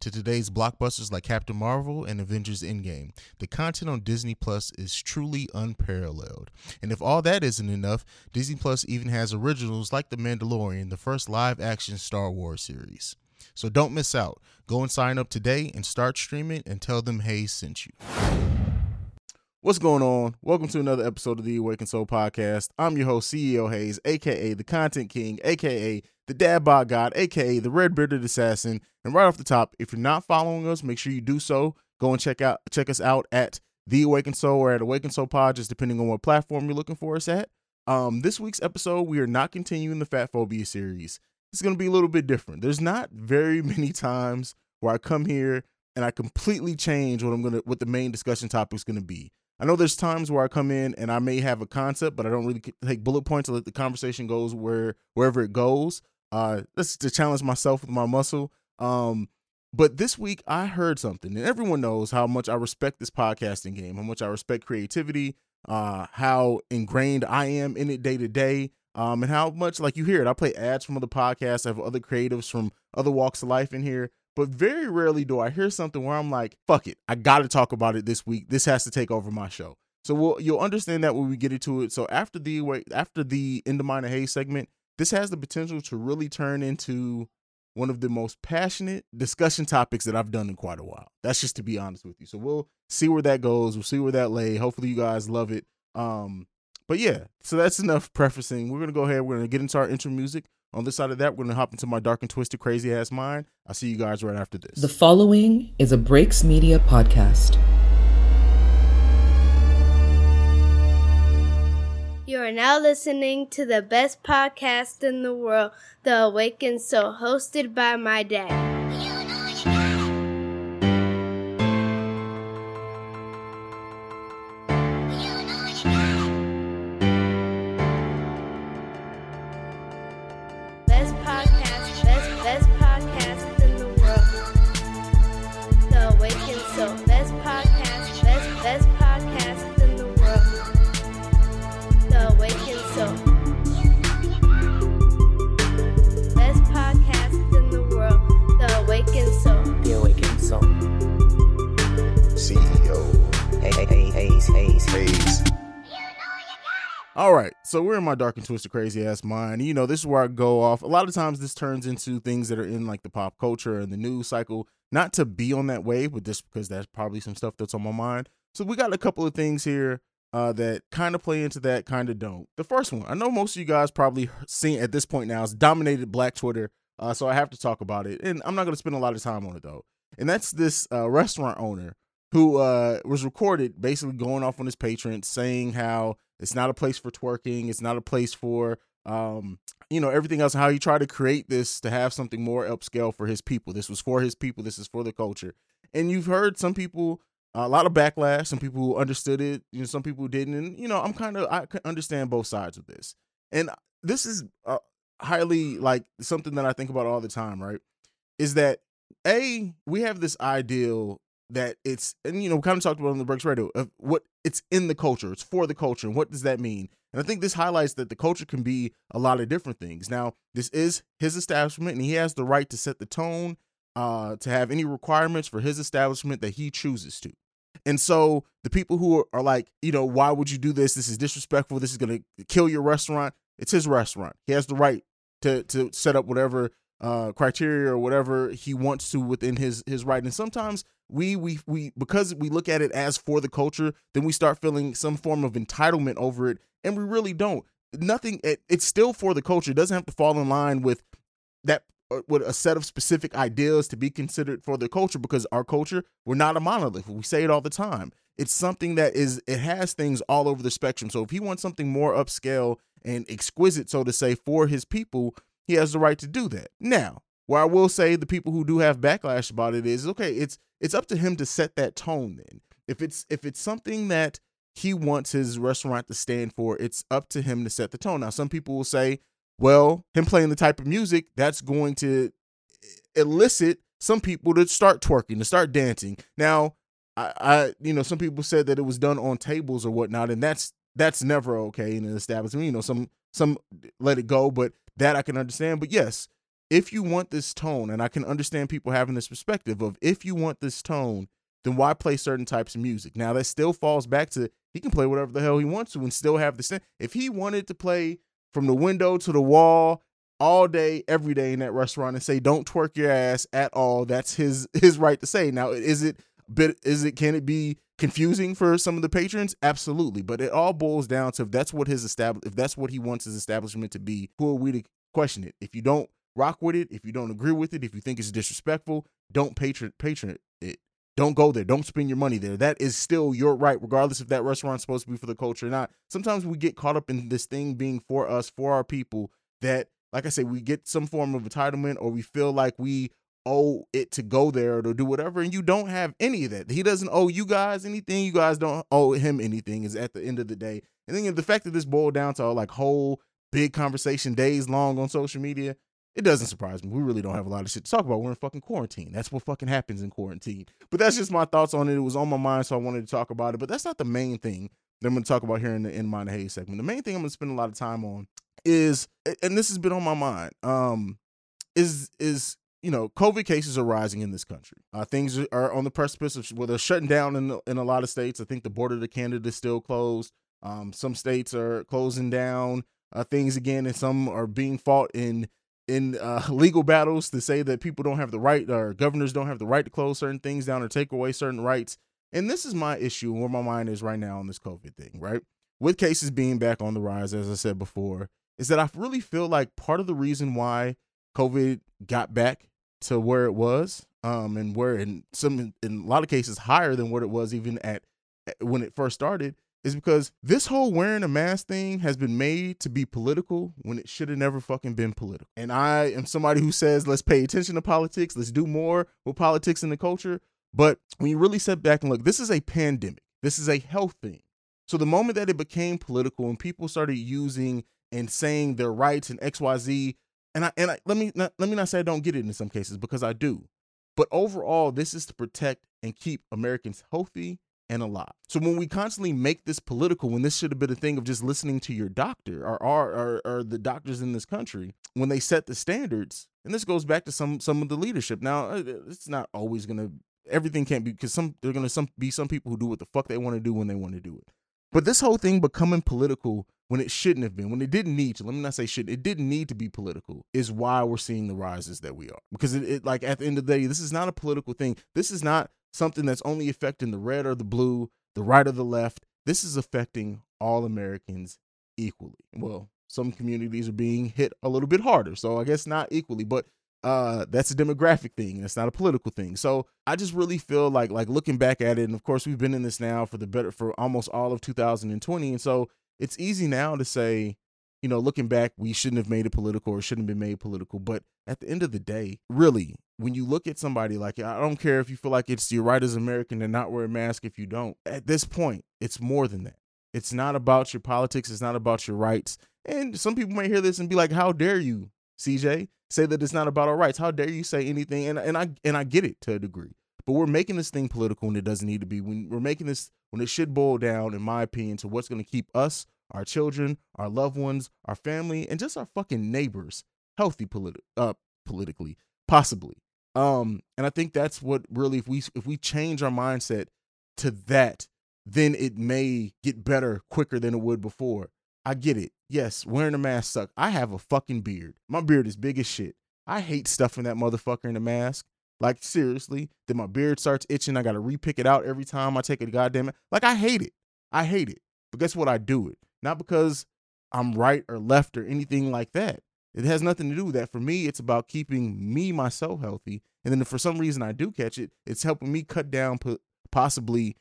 to today's blockbusters like Captain Marvel and Avengers Endgame, the content on Disney Plus is truly unparalleled. And if all that isn't enough, Disney Plus even has originals like The Mandalorian, the first live action Star Wars series. So don't miss out. Go and sign up today and start streaming and tell them Haize sent you. What's going on? Welcome to another episode of the Awakened Soul Podcast. I'm your host, CEO Haize, aka the Content King, aka the Dad Bod God, aka the Red Bearded Assassin. And right off the top, if you're not following us, make sure you do so. Go and check out check us out at the Awakened Soul or at Awakened Soul Pod, just depending on what platform you're looking for us at. Um, this week's episode, we are not continuing the Fat Phobia series. It's gonna be a little bit different. There's not very many times where I come here and I completely change what I'm gonna what the main discussion topic is gonna be. I know there's times where I come in and I may have a concept, but I don't really take bullet points to let the conversation goes where wherever it goes. Uh, that's to challenge myself with my muscle. Um, but this week I heard something, and everyone knows how much I respect this podcasting game, how much I respect creativity, uh, how ingrained I am in it day to day, um, and how much like you hear it. I play ads from other podcasts, I have other creatives from other walks of life in here. But very rarely do I hear something where I'm like, fuck it, I got to talk about it this week. This has to take over my show. So we'll, you'll understand that when we get into it. So after the after the End of Mine Hay segment, this has the potential to really turn into one of the most passionate discussion topics that I've done in quite a while. That's just to be honest with you. So we'll see where that goes. We'll see where that lay. Hopefully you guys love it. Um, but yeah, so that's enough prefacing. We're gonna go ahead. We're gonna get into our intro music. On this side of that, we're gonna hop into my dark and twisted, crazy ass mind. I'll see you guys right after this. The following is a Breaks Media podcast. You are now listening to the best podcast in the world, The Awakened Soul, hosted by my dad. Haize. All right, so we're in my dark and twisted, crazy ass mind. You know, this is where I go off. A lot of times, this turns into things that are in like the pop culture and the news cycle. Not to be on that wave, but just because that's probably some stuff that's on my mind. So we got a couple of things here uh, that kind of play into that, kind of don't. The first one, I know most of you guys probably seen at this point now, is dominated Black Twitter. Uh, so I have to talk about it, and I'm not going to spend a lot of time on it though. And that's this uh, restaurant owner who uh, was recorded basically going off on his patrons saying how it's not a place for twerking, it's not a place for um, you know everything else. How he tried to create this to have something more upscale for his people. This was for his people. This is for the culture. And you've heard some people a lot of backlash. Some people who understood it, you know, some people who didn't. And you know, I'm kind of I can understand both sides of this. And this is uh, highly like something that I think about all the time. Right? Is that a we have this ideal that it's and you know we kind of talked about on the breaks radio of what it's in the culture it's for the culture and what does that mean? And i think this highlights that the culture can be a lot of different things. Now this is his establishment and he has the right to set the tone uh to have any requirements for his establishment that he chooses to. And so the people who are, are like you know why would you do this? This is disrespectful. This is going to kill your restaurant. It's his restaurant. He has the right to to set up whatever uh criteria or whatever he wants to within his his right. And sometimes we we we because we look at it as for the culture then we start feeling some form of entitlement over it and we really don't. Nothing it, it's still for the culture. It doesn't have to fall in line with that uh, with a set of specific ideas to be considered for the culture because our culture we're not a monolith. We say it all the time. It's something that is it has things all over the spectrum. So if he wants something more upscale and exquisite so to say for his people he has the right to do that. Now where I will say the people who do have backlash about it is okay, it's it's up to him to set that tone then. If it's if it's something that he wants his restaurant to stand for. It's up to him to set the tone. Now, some people will say, well, him playing the type of music that's going to elicit some people to start twerking, to start dancing. Now, I, I, you know, some people said that it was done on tables or whatnot, and that's that's never okay in an establishment. You know, some some let it go, but that I can understand. But yes, if you want this tone, and I can understand people having this perspective of if you want this tone, then why play certain types of music? Now that still falls back to he can play whatever the hell he wants to and still have the same. If he wanted to play from the window to the wall all day, every day in that restaurant and say don't twerk your ass at all, that's his his right to say. Now, is it bit is it can it be confusing for some of the patrons? Absolutely, but it all boils down to if that's what his establish if that's what he wants his establishment to be. Who are we to question it? If you don't rock with it, if you don't agree with it, if you think it's disrespectful, don't patron patron it. Don't go there. Don't spend your money there. That is still your right, regardless if that restaurant's supposed to be for the culture or not. Sometimes we get caught up in this thing being for us, for our people, that, like I say, we get some form of entitlement or we feel like we owe it to go there or to do whatever. And you don't have any of that. He doesn't owe you guys anything. You guys don't owe him anything, is at the end of the day. And then the fact that this boiled down to like whole big conversation days long on social media, it doesn't surprise me. We really don't have a lot of shit to talk about. We're in fucking quarantine. That's what fucking happens in quarantine. But that's just my thoughts on it. It was on my mind, so I wanted to talk about it. But that's not the main thing that I'm going to talk about here in the In Mind Haize segment. The main thing I'm going to spend a lot of time on is, and this has been on my mind, um, is is you know, COVID cases are rising in this country. Uh, things are on the precipice of well, they're shutting down in in a lot of states. I think the border to Canada is still closed. Um, some states are closing down uh, things again, and some are being fought in in uh, legal battles to say that people don't have the right or governors don't have the right to close certain things down or take away certain rights. And this is my issue where my mind is right now on this COVID thing, right? With cases being back on the rise, as I said before, is that I really feel like part of the reason why COVID got back to where it was, um, and where in some in a lot of cases higher than what it was even at when it first started, is because this whole wearing a mask thing has been made to be political when it should have never fucking been political. And I am somebody who says, let's pay attention to politics, let's do more with politics and the culture. But when you really step back and look, this is a pandemic, this is a health thing. So the moment that it became political and people started using and saying their rights and XYZ, and I and I let me not, let me not say I don't get it in some cases because I do. But overall, this is to protect and keep Americans healthy and a lot. So when we constantly make this political, when this should have been a thing of just listening to your doctor or or, or, or the doctors in this country, when they set the standards, and this goes back to some some of the leadership. Now uh, it's not always gonna everything can't be because some they're gonna some be some people who do what the fuck they want to do when they want to do it. But this whole thing becoming political when it shouldn't have been, when it didn't need to, let me not say should, it didn't need to be political, is why we're seeing the rises that we are. Because it, it like at the end of the day, this is not a political thing. This is not something that's only affecting the red or the blue, the right or the left. This is affecting all Americans equally. Well, some communities are being hit a little bit harder. So I guess not equally, but uh that's a demographic thing. That's not a political thing. So I just really feel like like looking back at it, and of course we've been in this now for the better for almost all of 2020. And so it's easy now to say, you know, looking back, we shouldn't have made it political or shouldn't have been made political. But at the end of the day, really, when you look at somebody like I don't care if you feel like it's your right as American to not wear a mask if you don't. At this point, it's more than that. It's not about your politics. It's not about your rights. And some people may hear this and be like, "How dare you, CJ, say that it's not about our rights? How dare you say anything?" And and I and I get it to a degree, but we're making this thing political and it doesn't need to be. When we're making this when it should boil down, in my opinion, to what's going to keep us, our children, our loved ones, our family, and just our fucking neighbors healthy politi- uh, politically, possibly. Um, and I think that's what really if we if we change our mindset to that, then it may get better quicker than it would before. I get it. Yes, wearing a mask suck. I have a fucking beard. My beard is big as shit. I hate stuffing that motherfucker in the mask. Like seriously, then my beard starts itching. I gotta repick it out every time I take a goddamn. Like I hate it. I hate it. But guess what? I do it. Not because I'm right or left or anything like that. It has nothing to do with that. For me, it's about keeping me myself healthy. And then if for some reason I do catch it, it's helping me cut down possibly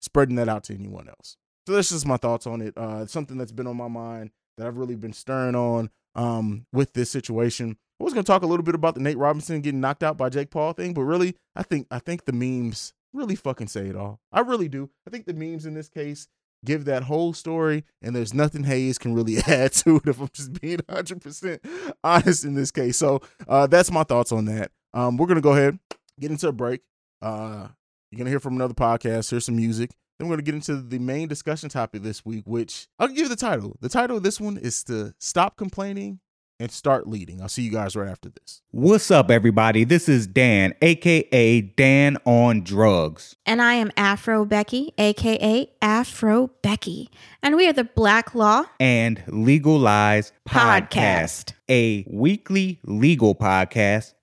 spreading that out to anyone else. So that's just my thoughts on it. Uh, something that's been on my mind that I've really been stirring on um, with this situation. I was going to talk a little bit about the Nate Robinson getting knocked out by Jake Paul thing, but really, I think I think the memes really fucking say it all. I really do. I think the memes in this case give that whole story, and there's nothing Haize can really add to it if I'm just being 100% honest in this case. So uh, that's my thoughts on that. Um, we're going to go ahead, get into a break. Uh, you're going to hear from another podcast, hear some music. Then we're going to get into the main discussion topic this week, which I'll give you the title. The title of this one is to stop complaining and start leading. I'll see you guys right after this. What's up, everybody? This is Dan, aka Dan on Drugs. And I am Afro Becky, aka Afro Becky. And we are the Black Law and Legalize Podcast, Podcast. a weekly legal podcast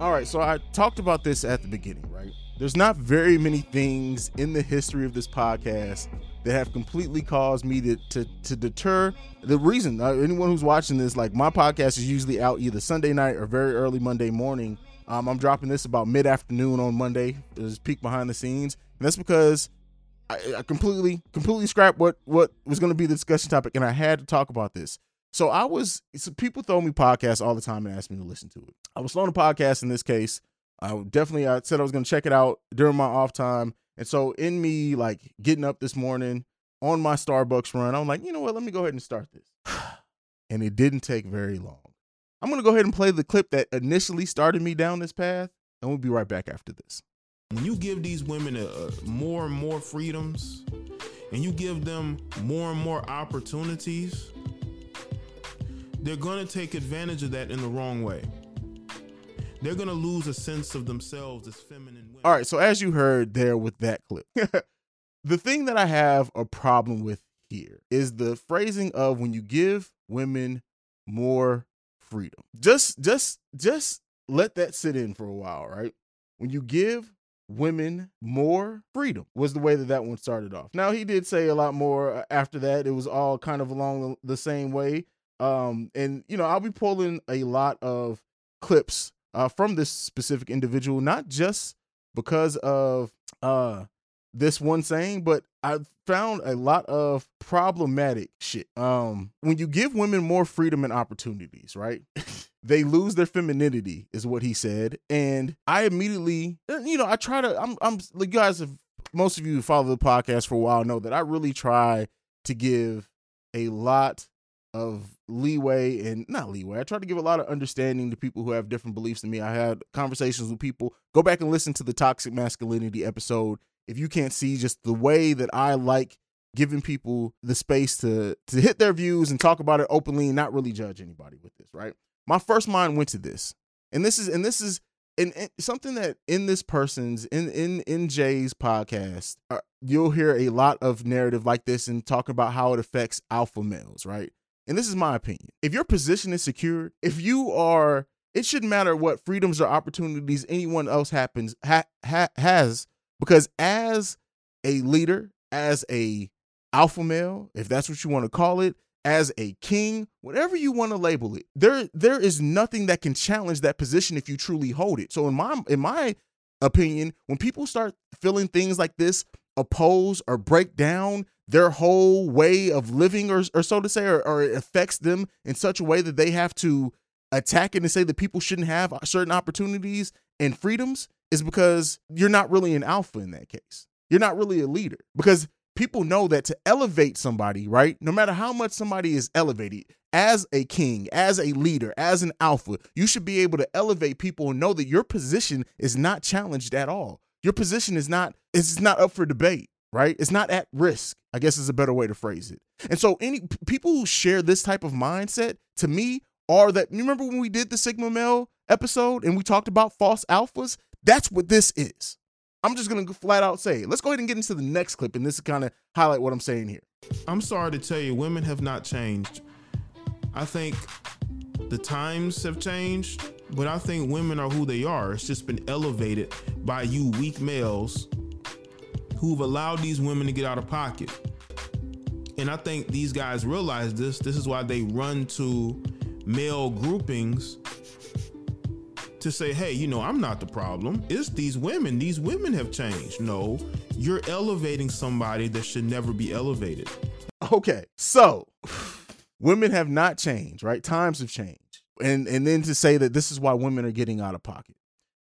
All right, so I talked about this at the beginning, right? There's not very many things in the history of this podcast that have completely caused me to to, to deter. The reason anyone who's watching this, like my podcast is usually out either Sunday night or very early Monday morning. Um, I'm dropping this about mid afternoon on Monday. There's peek behind the scenes, and that's because I, I completely completely scrapped what what was going to be the discussion topic, and I had to talk about this. So I was so people throw me podcasts all the time and ask me to listen to it. I was throwing a podcast in this case. I definitely I said I was going to check it out during my off time, and so in me like getting up this morning on my Starbucks run, I'm like, you know what? Let me go ahead and start this. and it didn't take very long. I'm going to go ahead and play the clip that initially started me down this path, and we'll be right back after this. when you give these women a, a more and more freedoms and you give them more and more opportunities they're going to take advantage of that in the wrong way they're going to lose a sense of themselves as feminine women All right, so as you heard there with that clip, the thing that I have a problem with here is the phrasing of when you give women more freedom. Just just just let that sit in for a while, right? When you give women more freedom was the way that that one started off. Now he did say a lot more uh, after that. It was all kind of along the, the same way. Um and you know, I'll be pulling a lot of clips uh from this specific individual not just because of uh this one saying, but I found a lot of problematic shit. Um, when you give women more freedom and opportunities, right? they lose their femininity, is what he said. And I immediately, you know, I try to. I'm, I'm. Like you guys have, most of you follow the podcast for a while know that I really try to give a lot of leeway and not leeway. I try to give a lot of understanding to people who have different beliefs than me. I had conversations with people. Go back and listen to the toxic masculinity episode if you can't see just the way that I like giving people the space to to hit their views and talk about it openly and not really judge anybody with this, right? My first mind went to this. And this is and this is and, and something that in this person's in in in Jay's podcast, uh, you'll hear a lot of narrative like this and talk about how it affects alpha males, right? And this is my opinion. If your position is secure, if you are, it shouldn't matter what freedoms or opportunities anyone else happens ha, ha, has, because as a leader, as a alpha male, if that's what you want to call it, as a king, whatever you want to label it, there there is nothing that can challenge that position if you truly hold it. So in my in my opinion, when people start feeling things like this oppose or break down their whole way of living or, or so to say or, or it affects them in such a way that they have to attack it and say that people shouldn't have certain opportunities and freedoms is because you're not really an alpha in that case. You're not really a leader because people know that to elevate somebody right no matter how much somebody is elevated as a king as a leader as an alpha you should be able to elevate people and know that your position is not challenged at all. Your position is not it's not up for debate right it's not at risk i guess is a better way to phrase it and so any people who share this type of mindset to me are that you remember when we did the sigma male episode and we talked about false alphas that's what this is I'm just gonna flat out say it. Let's go ahead and get into the next clip, and this is kind of highlight what I'm saying here. I'm sorry to tell you, women have not changed. I think the times have changed, but I think women are who they are. It's just been elevated by you weak males who've allowed these women to get out of pocket. And I think these guys realize this. This is why they run to male groupings to say, hey, you know, I'm not the problem. It's these women. These women have changed. No, you're elevating somebody that should never be elevated. Okay, so women have not changed, right? Times have changed, and and then to say that this is why women are getting out of pocket.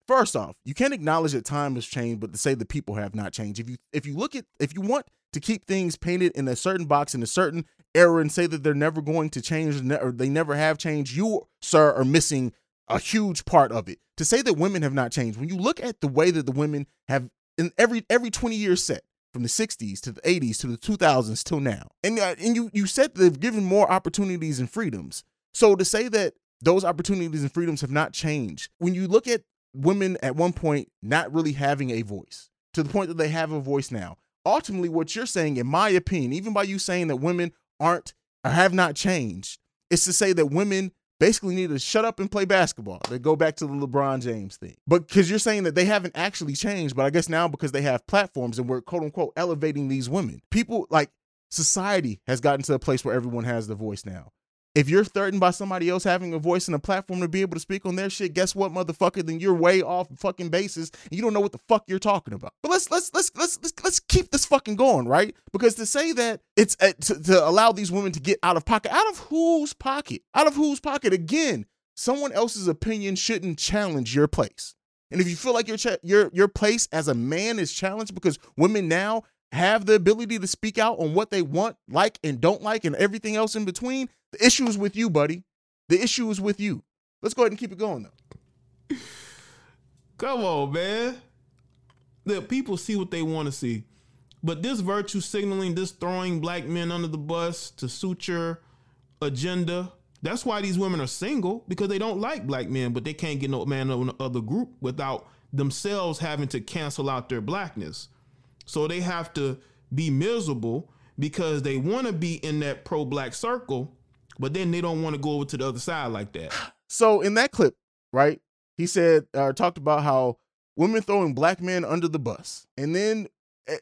First off, you can't acknowledge that time has changed, but to say the people have not changed. If you if you look at if you want to keep things painted in a certain box in a certain era and say that they're never going to change or they never have changed, you sir are missing a huge part of it. To say that women have not changed, when you look at the way that the women have in every every 20 year set from the 60s to the 80s to the 2000s till now. And uh, and you you said they've given more opportunities and freedoms. So to say that those opportunities and freedoms have not changed, when you look at women at one point not really having a voice to the point that they have a voice now, ultimately what you're saying in my opinion, even by you saying that women aren't or have not changed, is to say that women basically need to shut up and play basketball. They go back to the LeBron James thing. But because you're saying that they haven't actually changed, but I guess now because they have platforms and we're quote unquote elevating these women, people like society has gotten to a place where everyone has the voice now. If you're threatened by somebody else having a voice and a platform to be able to speak on their shit, guess what, motherfucker? Then you're way off fucking basis and you don't know what the fuck you're talking about. But let's let's let's let's let's, let's keep this fucking going, right? Because to say that it's uh, to, to allow these women to get out of pocket, out of whose pocket? Out of whose pocket? Again, someone else's opinion shouldn't challenge your place. And if you feel like your cha- your your place as a man is challenged because women now have the ability to speak out on what they want, like, and don't like, and everything else in between, the issue is with you, buddy. The issue is with you. Let's go ahead and keep it going, though. Come on, man. The people see what they want to see. But this virtue signaling, this throwing black men under the bus to suit your agenda, that's why these women are single because they don't like black men, but they can't get no man of other group without themselves having to cancel out their blackness. So they have to be miserable because they want to be in that pro black circle, but then they don't want to go over to the other side like that. So in that clip, right, he said, uh, talked about how women throwing black men under the bus, and then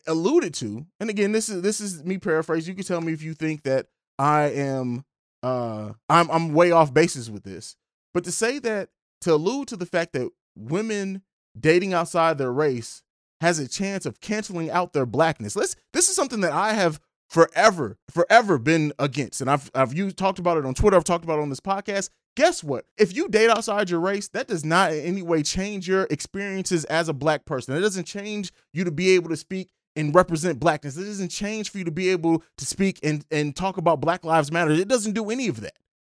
alluded to, and again, this is this is me paraphrase. You can tell me if you think that I am, uh, I'm I'm way off basis with this, but to say that to allude to the fact that women dating outside their race has a chance of canceling out their blackness. Let's this is something that I have forever, forever been against. And I've I've used talked about it on Twitter, I've talked about it on this podcast. Guess what? If you date outside your race, that does not in any way change your experiences as a black person. It doesn't change you to be able to speak and represent blackness. It doesn't change for you to be able to speak and, and talk about Black Lives Matter. It doesn't do any of that.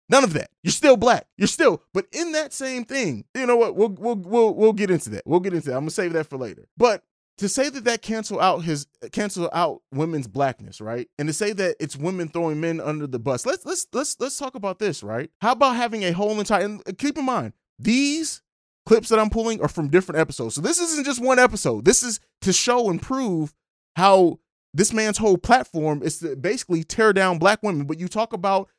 None of that. You're still black. You're still, but in that same thing, you know what? We'll we'll we'll we'll get into that. We'll get into that. I'm gonna save that for later. But to say that that cancel out his cancel out women's blackness, right? And to say that it's women throwing men under the bus. Let's let's let's let's talk about this, right? How about having a whole entire and uh, keep in mind these clips that I'm pulling are from different episodes. So this isn't just one episode. This is to show and prove how this man's whole platform is to basically tear down black women. But you talk about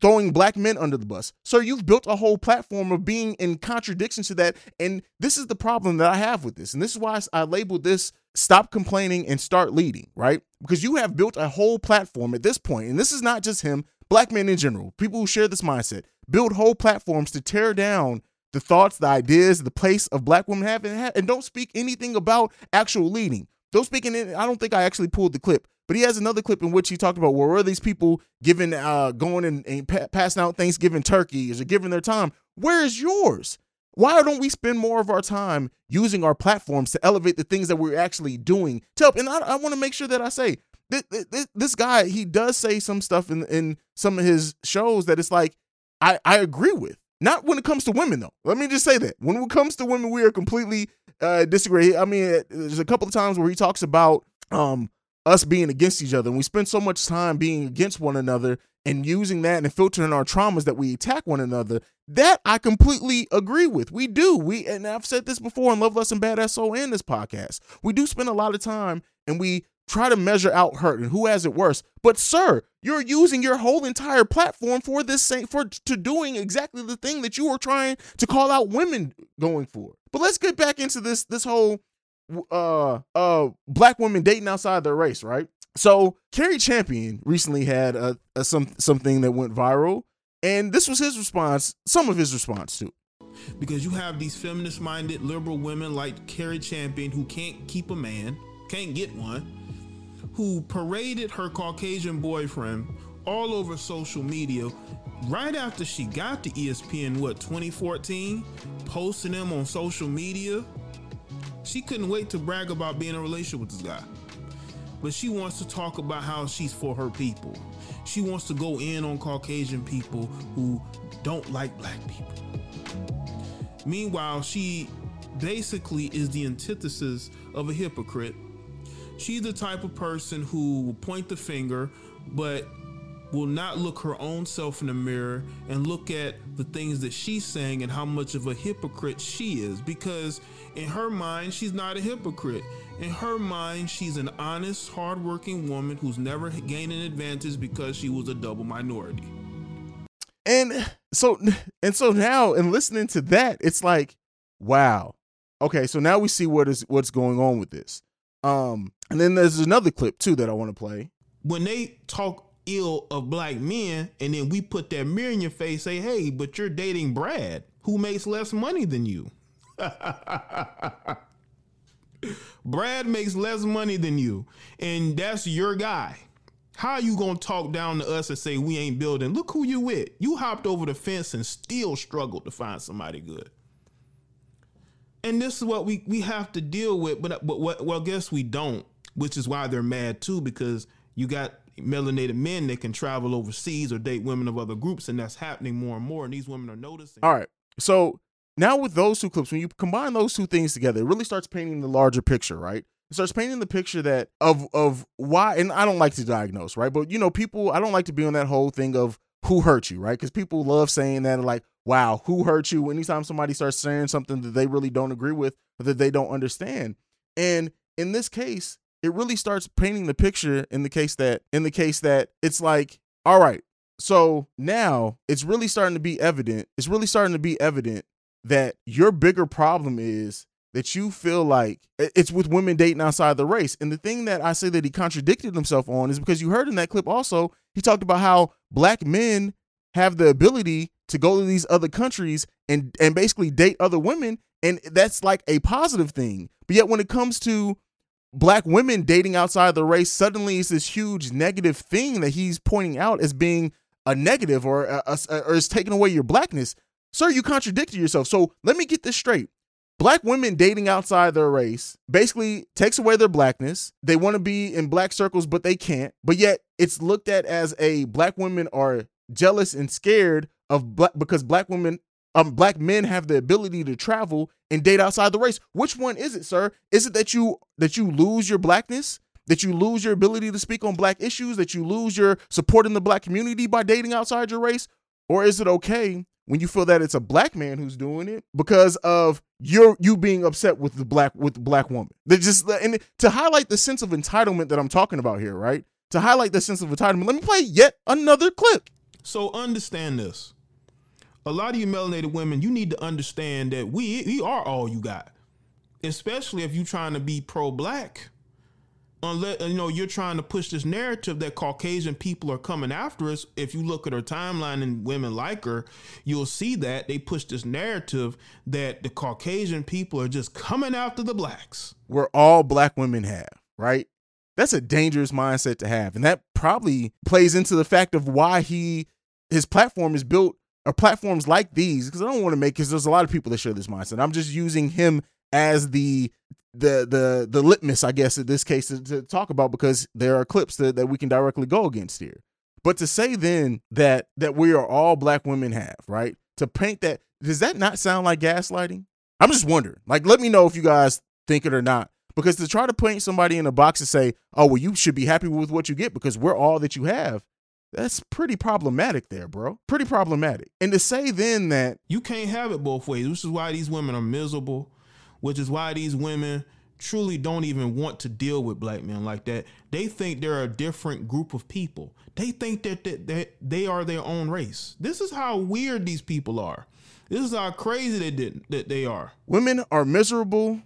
throwing black men under the bus. So you've built a whole platform of being in contradiction to that. And this is the problem that I have with this. And this is why I labeled this stop complaining and start leading, right? Because you have built a whole platform at this point, and this is not just him, black men in general, people who share this mindset, build whole platforms to tear down the thoughts, the ideas, the place of black women have and, have, and don't speak anything about actual leading. Don't speak in. I don't think I actually pulled the clip, but he has another clip in which he talked about where are these people giving, uh, going and, and pa- passing out Thanksgiving turkeys or giving their time. Where is yours? Why don't we spend more of our time using our platforms to elevate the things that we're actually doing to help? And I, I want to make sure that I say this, this, this guy, he does say some stuff in, in some of his shows that it's like, I, I agree with. Not when it comes to women, though. Let me just say that. When it comes to women, we are completely uh, disagree. I mean, there's a couple of times where he talks about um us being against each other and we spend so much time being against one another and using that and filtering our traumas that we attack one another that i completely agree with we do we and i've said this before in love less and bad so in this podcast we do spend a lot of time and we try to measure out hurt and who has it worse but sir you're using your whole entire platform for this same for to doing exactly the thing that you were trying to call out women going for but let's get back into this this whole uh uh black women dating outside their race, right? So Cari Champion recently had a, a some something that went viral, and this was his response, some of his response to. because you have these feminist minded liberal women like Carrie Champion who can't keep a man, can't get one, who paraded her Caucasian boyfriend all over social media right after she got to ESPN, what, 2014, posting them on social media. She couldn't wait to brag about being in a relationship with this guy. But she wants to talk about how she's for her people. She wants to go in on Caucasian people who don't like black people. Meanwhile, she basically is the antithesis of a hypocrite. She's the type of person who will point the finger, but will not look her own self in the mirror and look at the things that she's saying and how much of a hypocrite she is. Because in her mind, she's not a hypocrite. In her mind, she's an honest, hardworking woman who's never gained an advantage because she was a double minority. And so and so now in listening to that, it's like, wow. Okay, so now we see what is what's going on with this. Um, and then there's another clip too that I want to play. when they talk ill of black men and then we put that mirror in your face say hey but you're dating brad who makes less money than you. Brad makes less money than you and that's your guy. How are you gonna talk down to us and say we ain't building? Look who you with. You hopped over the fence and still struggled to find somebody good and this is what we we have to deal with but but what well guess we don't which is why they're mad too because you got melanated men that can travel overseas or date women of other groups and that's happening more and more and these women are noticing All right. So now with those two clips, when you combine those two things together, it really starts painting the larger picture, right? It starts painting the picture that of of why and I don't like to diagnose, right? But you know, people I don't like to be on that whole thing of who hurt you, right? Because people love saying that like, wow, who hurt you? Anytime somebody starts saying something that they really don't agree with or that they don't understand. And in this case, it really starts painting the picture in the case that in the case that it's like, all right, so now it's really starting to be evident. It's really starting to be evident that your bigger problem is that you feel like it's with women dating outside the race. And the thing that I say that he contradicted himself on is because you heard in that clip also, he talked about how black men have the ability to go to these other countries and and basically date other women and that's like a positive thing. But yet when it comes to black women dating outside the race, suddenly it's this huge negative thing that he's pointing out as being a negative or a, a- or is taking away your blackness. Sir, you contradicted yourself. So let me get this straight. Black women dating outside their race basically takes away their blackness. They want to be in black circles, but they can't. But yet it's looked at as a black women are jealous and scared of black because black women um black men have the ability to travel and date outside the race. Which one is it, sir? Is it that you that you lose your blackness? That you lose your ability to speak on black issues, that you lose your support in the black community by dating outside your race? Or is it okay when you feel that it's a black man who's doing it because of your you being upset with the black with the black woman? That just and to highlight the sense of entitlement that I'm talking about here, right? To highlight the sense of entitlement, let me play yet another clip. So understand this. A lot of you melanated women, you need to understand that we we are all you got. Especially if you're trying to be pro-black. Unless you know you're trying to push this narrative that Caucasian people are coming after us. If you look at her timeline and women like her, you'll see that they push this narrative that the Caucasian people are just coming after the blacks. where all black women have, right? That's a dangerous mindset to have. And that probably plays into the fact of why he his platform is built or platforms like these because I don't want to make because there's a lot of people that share this mindset. I'm just using him as the the the the litmus, I guess, in this case to, to talk about because there are clips that, that we can directly go against here. But to say then that that we are all black women have, right? To paint that does that not sound like gaslighting? I'm just wondering. Like, let me know if you guys think it or not. Because to try to paint somebody in a box and say, "Oh, well, you should be happy with what you get because we're all that you have," that's pretty problematic, there, bro. Pretty problematic. And to say then that You can't have it both ways, which is why these women are miserable, which is why these women truly don't even want to deal with black men like that. They think they're a different group of people. They think that, that, that they are their own race. This is how weird these people are. This is how crazy they did, that they are. women are miserable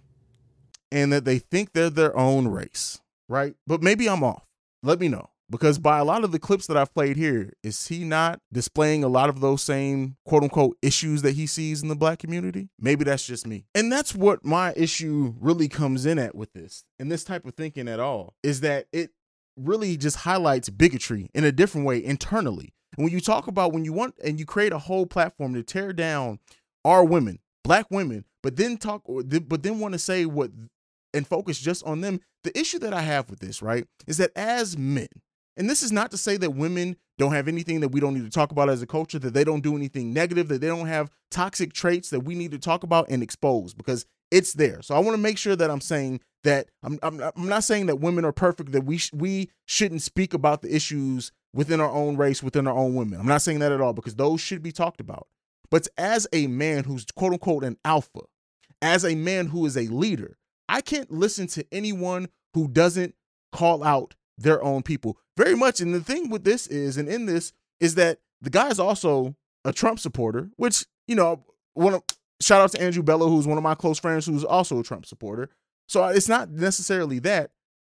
and that they think they're their own race, right? But maybe I'm off. Let me know. Because by a lot of the clips that I've played here, is he not displaying a lot of those same quote unquote issues that he sees in the black community? Maybe that's just me. And that's what my issue really comes in at with this and this type of thinking at all is that it really just highlights bigotry in a different way internally. And when you talk about when you want and you create a whole platform to tear down our women, black women, but then talk but then want to say what and focus just on them. The issue that I have with this, right, is that as men, and this is not to say that women don't have anything that we don't need to talk about as a culture, that they don't do anything negative, that they don't have toxic traits that we need to talk about and expose because it's there. So I want to make sure that I'm saying that I'm I'm, I'm not saying that women are perfect, that we sh- we shouldn't speak about the issues within our own race, within our own women. I'm not saying that at all because those should be talked about. But as a man who's quote unquote an alpha, as a man who is a leader, I can't listen to anyone who doesn't call out their own people very much. And the thing with this is, and in this, is that the guy is also a Trump supporter, which, you know, one of shout out to Andrew Bello, who's one of my close friends, who's also a Trump supporter. So it's not necessarily that,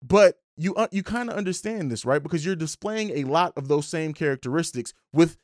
but you uh, you kind of understand this, right? Because you're displaying a lot of those same characteristics with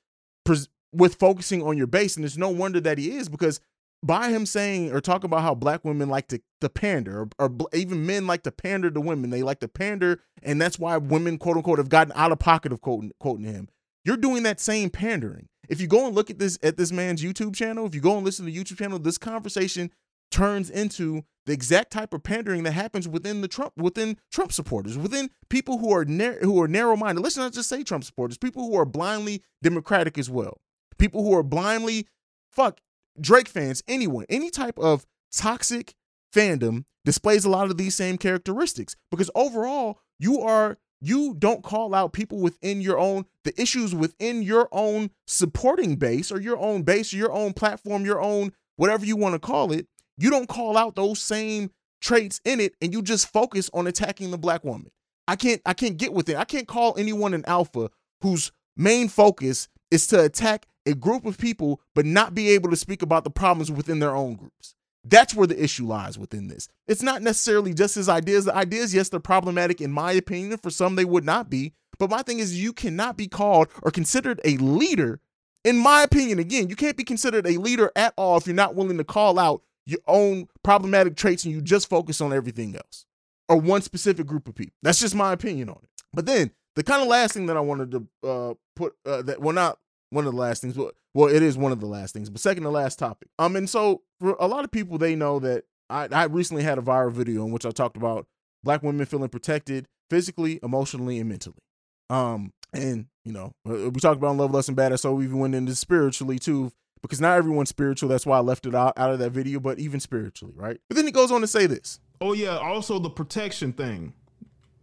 with focusing on your base, and it's no wonder that he is because by him saying or talking about how black women like to, to pander or, or even men like to pander to women. They like to pander and that's why women quote unquote have gotten out of pocket of quoting, quoting him. You're doing that same pandering. If you go and look at this at this man's youtube channel if you go and listen to the youtube channel this conversation turns into the exact type of pandering that happens within the Trump within Trump supporters within people who are nar- who are narrow minded let's not just say Trump supporters people who are blindly democratic as well. People who are blindly fuck Drake fans, anyone, any type of toxic fandom displays a lot of these same characteristics because overall, you are you don't call out people within your own the issues within your own supporting base or your own base or your own platform, your own whatever you want to call it. You don't call out those same traits in it and you just focus on attacking the black woman. I can't I can't get with it. I can't call anyone an alpha whose main focus is to attack a group of people but not be able to speak about the problems within their own groups. That's where the issue lies within this. It's not necessarily just his ideas. The ideas, yes, they're problematic in my opinion. For some, they would not be. But my thing is, you cannot be called or considered a leader. In my opinion, again, you can't be considered a leader at all if you're not willing to call out your own problematic traits and you just focus on everything else or one specific group of people. That's just my opinion on it. But then the kind of last thing that I wanted to uh, put uh, that well not one of the last things, but well it is one of the last things, but second to last topic. Um, and so for a lot of people, they know that I, I recently had a viral video in which I talked about black women feeling protected physically, emotionally, and mentally. Um, and you know uh, we talked about love, less, and so we even went into spiritually too. Because not everyone's spiritual. That's why I left it out, out of that video, but even spiritually, right? But then he goes on to say this. Oh yeah, also the protection thing.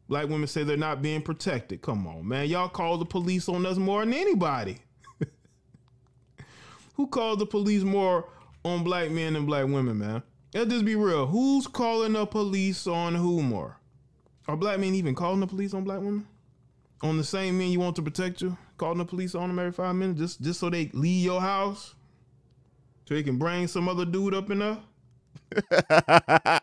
Black women say they're not being protected. Come on, man. Y'all call the police on us more than anybody. Who called the police more on black men than black women, man? Let's just be real. Who's calling the police on who more? Are black men even calling the police on black women? On the same men you want to protect you? Calling the police on them every five minutes just, just so they leave your house? So they can bring some other dude up in there?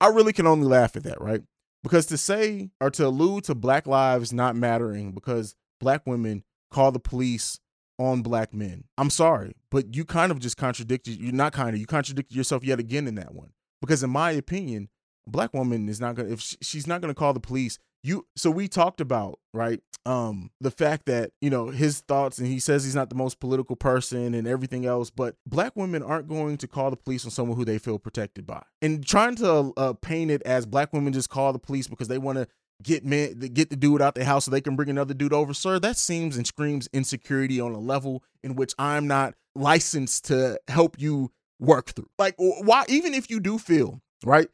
I really can only laugh at that, right? Because to say or to allude to black lives not mattering because black women call the police on black men. I'm sorry, but you kind of just contradicted you're not kind of you contradicted yourself yet again in that one. Because in my opinion, a black woman is not going to if she's not going to call the police you so we talked about right um the fact that you know his thoughts and he says he's not the most political person and everything else but black women aren't going to call the police on someone who they feel protected by. And trying to uh, paint it as black women just call the police because they want to get men get the dude out the house so they can bring another dude over sir that seems and screams insecurity on a level in which i'm not licensed to help you work through. Like why even if you do feel right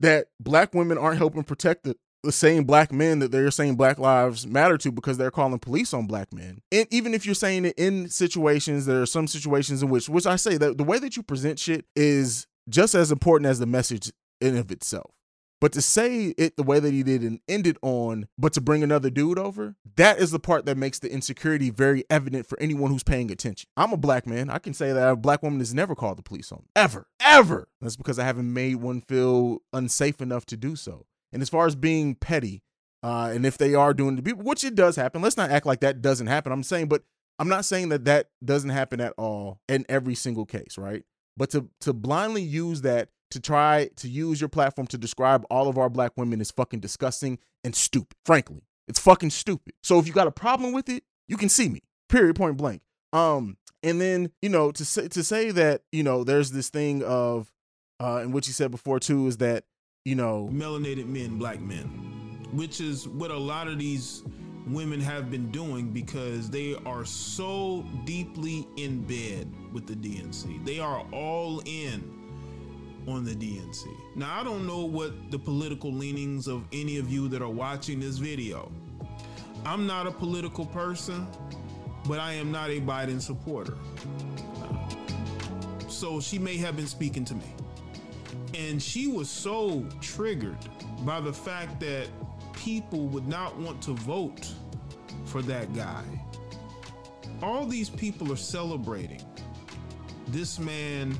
that black women aren't helping protect the, the same black men that they're saying black lives matter to because they're calling police on black men. And even if you're saying it in situations, there are some situations in which, which I say that the way that you present shit is just as important as the message in of itself. But to say it the way that he did and end it on, but to bring another dude over, that is the part that makes the insecurity very evident for anyone who's paying attention. I'm a black man. I can say that a black woman has never called the police on me. Ever. Ever. That's because I haven't made one feel unsafe enough to do so. And as far as being petty, uh, and if they are doing the which it does happen, let's not act like that doesn't happen. I'm saying, but I'm not saying that that doesn't happen at all in every single case, right? But to to blindly use that to try to use your platform to describe all of our black women is fucking disgusting and stupid. Frankly, it's fucking stupid. So if you got a problem with it, you can see me. Period. Point blank. Um, and then you know to say to say that you know there's this thing of, uh, and what you said before too is that you know melanated men, black men, which is what a lot of these women have been doing because they are so deeply in bed with the DNC. They are all in on the DNC. Now, I don't know what the political leanings of any of you that are watching this video. I'm not a political person, but I am not a Biden supporter. So she may have been speaking to me. And she was so triggered by the fact that people would not want to vote for that guy. All these people are celebrating this man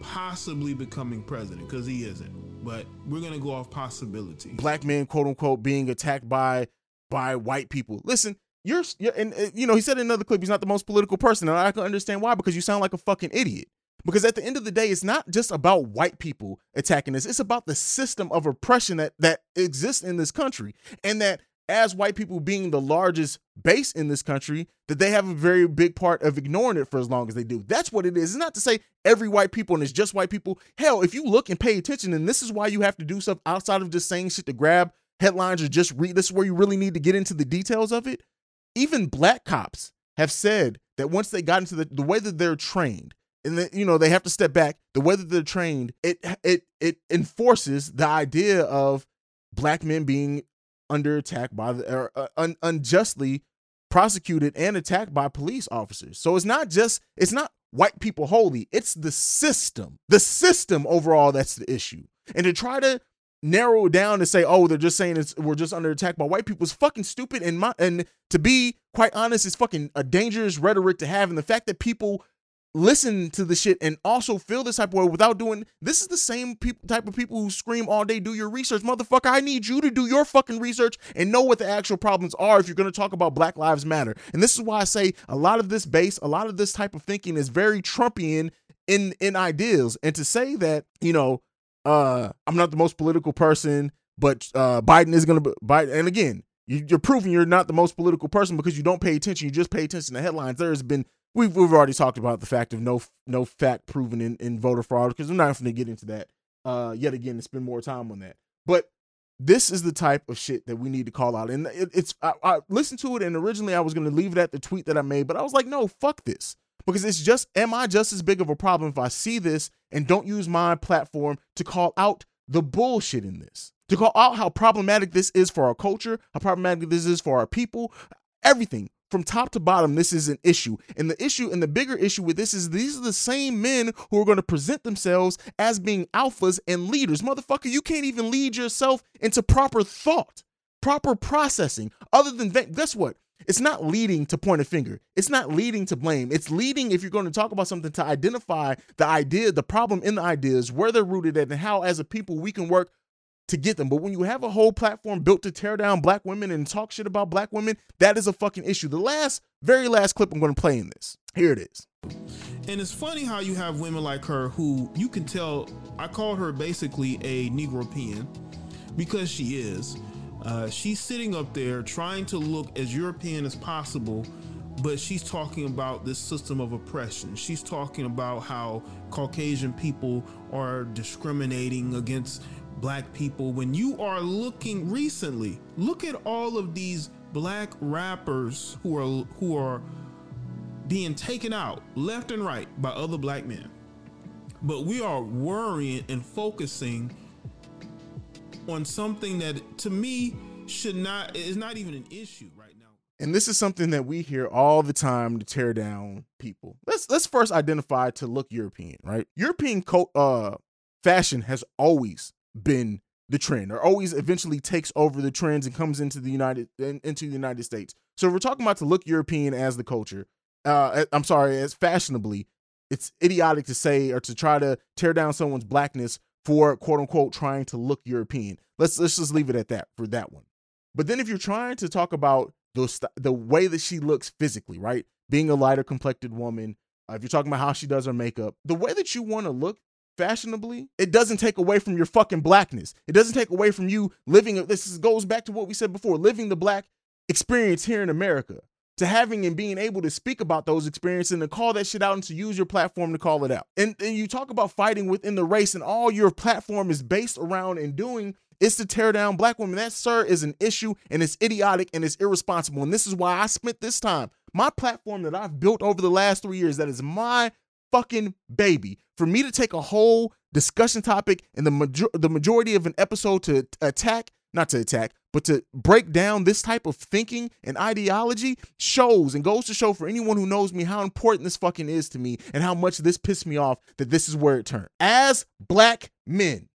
possibly becoming president because he isn't. But we're gonna go off possibility. black men quote unquote being attacked by by white people. Listen, you're, you're and uh, you know he said in another clip he's not the most political person, and I can understand why because you sound like a fucking idiot. Because at the end of the day, it's not just about white people attacking this; it's about the system of oppression that that exists in this country, and that as white people being the largest base in this country, that they have a very big part of ignoring it for as long as they do. That's what it is. It's not to say every white people and it's just white people. Hell, if you look and pay attention, and this is why you have to do stuff outside of just saying shit to grab headlines or just read. This is where you really need to get into the details of it. Even black cops have said that once they got into the, the way that they're trained, and that you know they have to step back. The way that they're trained, it it it enforces the idea of black men being under attack by the or uh, un, unjustly prosecuted and attacked by police officers. So it's not just it's not white people wholly, it's the system. The system overall that's the issue. And to try to narrow it down to say, oh, they're just saying it's we're just under attack by white people is fucking stupid and my and to be quite honest, it's fucking a dangerous rhetoric to have. And the fact that people listen to the shit and also feel this type of way without doing this is the same people type of people who scream all day do your research motherfucker. I need you to do your fucking research and know what the actual problems are if you're going to talk about black lives matter. And this is why i say a lot of this base a lot of this type of thinking is very trumpian in in ideas and to say that you know uh i'm not the most political person but uh biden is going to biden and again you- you're proving you're not the most political person because you don't pay attention. You just pay attention to headlines. There has been we've we've already talked about the fact of no no fact proven in, in voter fraud because we're not going to get into that uh yet again and spend more time on that. But this is the type of shit that we need to call out, and it, it's I, I listened to it, and originally I was going to leave it at the tweet that I made, but I was like, no, fuck this. Because it's just, am I just as big of a problem if I see this and don't use my platform to call out the bullshit in this? To call out how problematic this is for our culture, how problematic this is for our people, everything from top to bottom, this is an issue. And the issue and the bigger issue with this is these are the same men who are going to present themselves as being alphas and leaders. Motherfucker, you can't even lead yourself into proper thought, proper processing. Other than guess what? It's not leading to point a finger. It's not leading to blame. It's leading, if you're going to talk about something, to identify the idea, the problem in the ideas, where they're rooted at, and how, as a people, we can work to get them. But when you have a whole platform built to tear down black women and talk shit about black women, that is a fucking issue. The last, very last clip I'm going to play in this. Here it is. And it's funny how you have women like her who you can tell. I call her basically a Negro Negropean because she is. Uh, she's sitting up there trying to look as European as possible, but she's talking about this system of oppression. She's talking about how Caucasian people are discriminating against black people. When you are looking recently, look at all of these black rappers who are who are being taken out left and right by other black men. but we are worrying and focusing on something that to me should not is not even an issue right now. And this is something that we hear all the time to tear down people. Let's let's first identify to look European, right? European co- uh fashion has always been the trend or always eventually takes over the trends and comes into the United in, into the United States. So we're talking about to look European as the culture, uh I'm sorry, as fashionably, it's idiotic to say or to try to tear down someone's blackness for quote unquote trying to look European. Let's let's just leave it at that for that one. But then if you're trying to talk about the the way that she looks physically, right? Being a lighter complected woman, uh, if you're talking about how she does her makeup, the way that you want to look fashionably, it doesn't take away from your fucking blackness. It doesn't take away from you living. This goes back to what we said before: living the black experience here in America, to having and being able to speak about those experiences and to call that shit out and to use your platform to call it out. And, and you talk about fighting within the race, and all your platform is based around and doing is to tear down black women. That, sir, is an issue and it's idiotic and it's irresponsible. And this is why I spent this time, my platform that I've built over the last three years, that is my fucking baby. For me to take a whole discussion topic and the major- the majority of an episode to attack, not to attack, but to break down this type of thinking and ideology shows and goes to show for anyone who knows me how important this fucking is to me and how much this pissed me off that this is where it turned. As black men,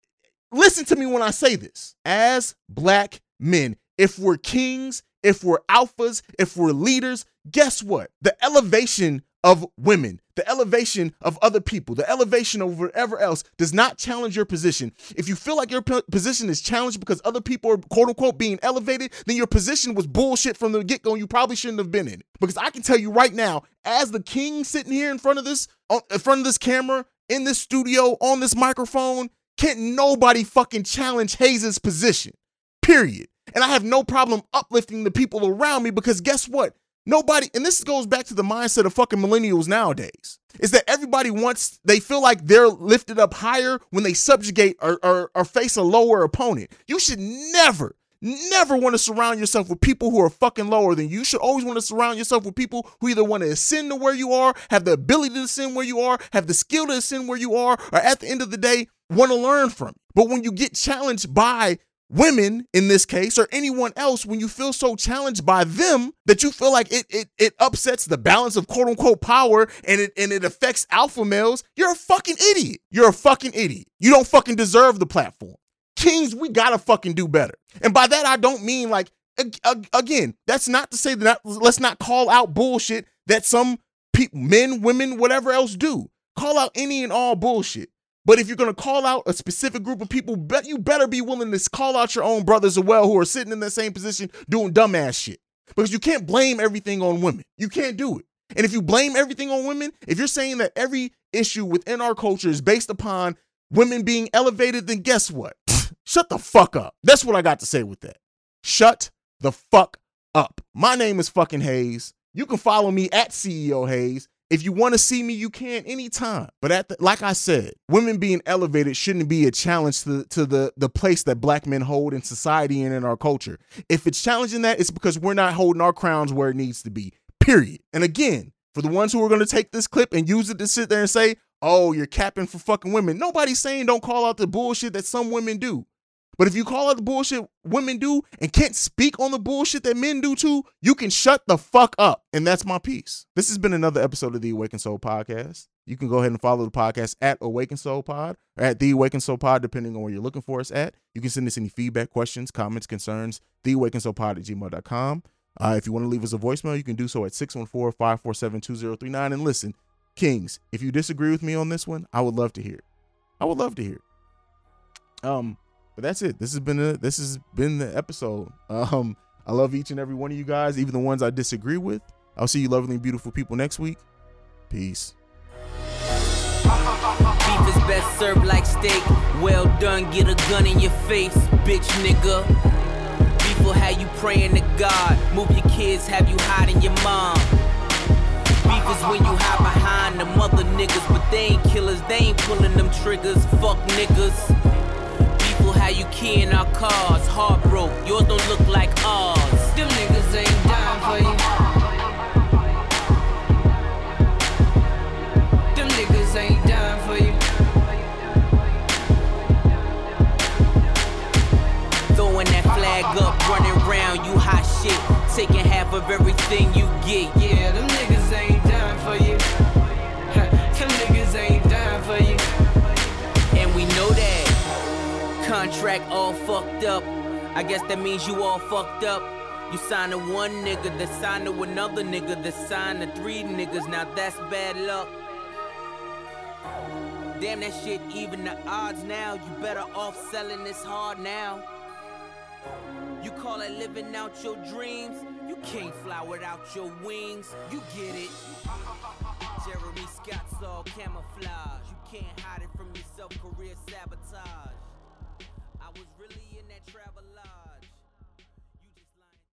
listen to me when I say this. As black men, if we're kings, if we're alphas, if we're leaders, guess what? The elevation of women, the elevation of other people, the elevation of whatever else does not challenge your position. If you feel like your position is challenged because other people are quote unquote being elevated, then your position was bullshit from the get go. You probably shouldn't have been in it. Because I can tell you right now, as the king sitting here in front of this, on, in front of this camera, in this studio, on this microphone, can't nobody fucking challenge Haize' position. Period. And I have no problem uplifting the people around me because guess what? Nobody, and this goes back to the mindset of fucking millennials nowadays, is that everybody wants, they feel like they're lifted up higher when they subjugate or, or, or face a lower opponent. You should never, never want to surround yourself with people who are fucking lower than you. You should always want to surround yourself with people who either want to ascend to where you are, have the ability to ascend where you are, have the skill to ascend where you are, or at the end of the day, want to learn from. But when you get challenged by women in this case or anyone else when you feel so challenged by them that you feel like it it, it upsets the balance of quote unquote power and it and it affects alpha males you're a fucking idiot. You're a fucking idiot. You don't fucking deserve the platform. Kings we gotta fucking do better. And by that i don't mean like ag- ag- again that's not to say that let's not call out bullshit that some people men women whatever else do. Call out any and all bullshit but if you're going to call out a specific group of people, bet you better be willing to call out your own brothers as well who are sitting in the same position doing dumbass shit. Because you can't blame everything on women. You can't do it. And if you blame everything on women, if you're saying that every issue within our culture is based upon women being elevated, then guess what? Shut the fuck up. That's what I got to say with that. Shut the fuck up. My name is fucking Haize. You can follow me at CEO Haize. If you want to see me, you can anytime. But at the, like I said, women being elevated shouldn't be a challenge to, to the, the place that black men hold in society and in our culture. If it's challenging that, it's because we're not holding our crowns where it needs to be. Period. And again, for the ones who are going to take this clip and use it to sit there and say, oh, you're capping for fucking women. Nobody's saying don't call out the bullshit that some women do. But if you call out the bullshit women do and can't speak on the bullshit that men do too, you can shut the fuck up. And that's my piece. This has been another episode of the Awaken Soul Podcast. You can go ahead and follow the podcast at Awaken Soul Pod or at the Awaken Soul Pod, depending on where you're looking for us at. You can send us any feedback, questions, comments, concerns, the Awaken Soul Pod at gmail.com. Uh, if you want to leave us a voicemail, you can do so at 614 547 2039. And listen, Kings, if you disagree with me on this one, I would love to hear it. I would love to hear it. Um, but that's it. This has been a, this has been the episode. Um, I love each and every one of you guys, even the ones I disagree with. I'll see you lovely and beautiful people next week. Peace. Beef is best served like steak. Well done, get a gun in your face, bitch nigga. Beef will have you praying to God. Move your kids, have you hiding your mom. Beef is when you hide behind the mother niggas, but they ain't killers, they ain't pulling them triggers. Fuck niggas you keying our cars? Heartbroke, yours don't look like ours. Them niggas ain't dying for you. Them niggas ain't dying for you. Throwing that flag up, running round, you hot shit. Taking half of everything you get. Yeah, them niggas ain't dying for you. Contract all fucked up. I guess that means you all fucked up. You signed to one nigga, that signed to another nigga, that signed to three niggas. Now that's bad luck. Damn, that shit even the odds now. You better off selling this hard now. You call it living out your dreams? You can't fly without your wings. You get it. Jeremy Scott's all camouflage.